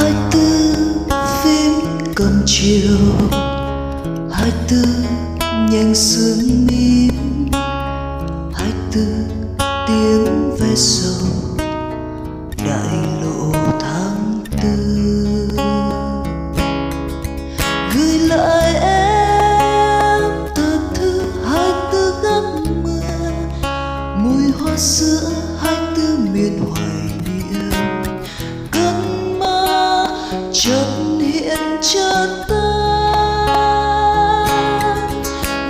hai tư phím cầm chiều. Hai tư nhanh sương mím hai tư tiếng ve sầu. Đại lộ tháng tư. Gửi lại em tờ thư hai tư góc mưa. Mùi hoa sữa hai tư miền hoài hiện cho ta,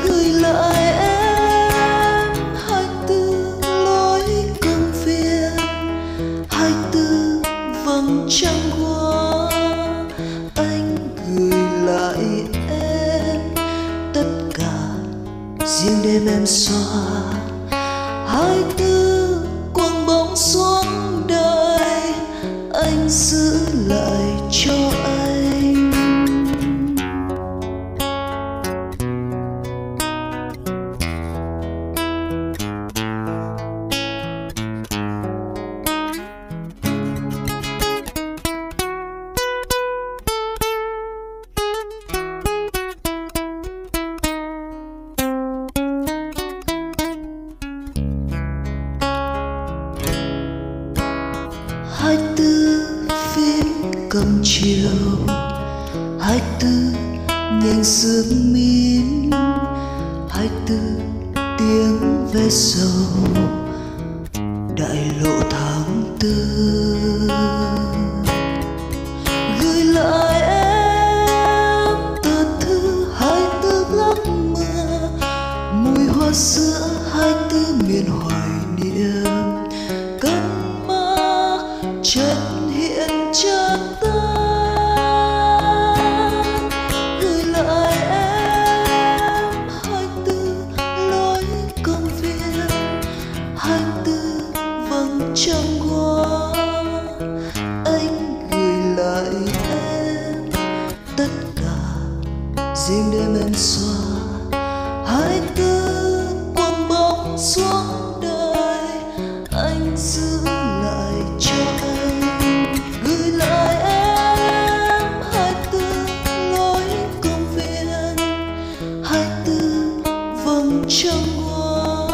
gửi lại em hai tư lối công viên hai tư vầng trăng hoa. Anh gửi lại em tất cả, riêng đêm em xóa. Hai tư quăng bóng xuống đời, anh giữ hai tư phim cầm chiều, hai tư nhanh sương mím hai tư tiếng ve sầu, đại lộ tháng tư. Gửi lại em tờ thư hai tư góc mưa, mùi hoa xưa chợt hiện chợt tan gửi lại em hai tư lối công viên hai tư vầng trăng hoa. Anh gửi lại em tất cả riêng đêm em xóa. Hai tư quăng bóng xuống trăng hoa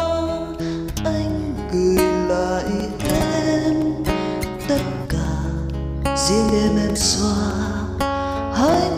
anh gửi lại em tất cả riêng đêm em xóa. Hãy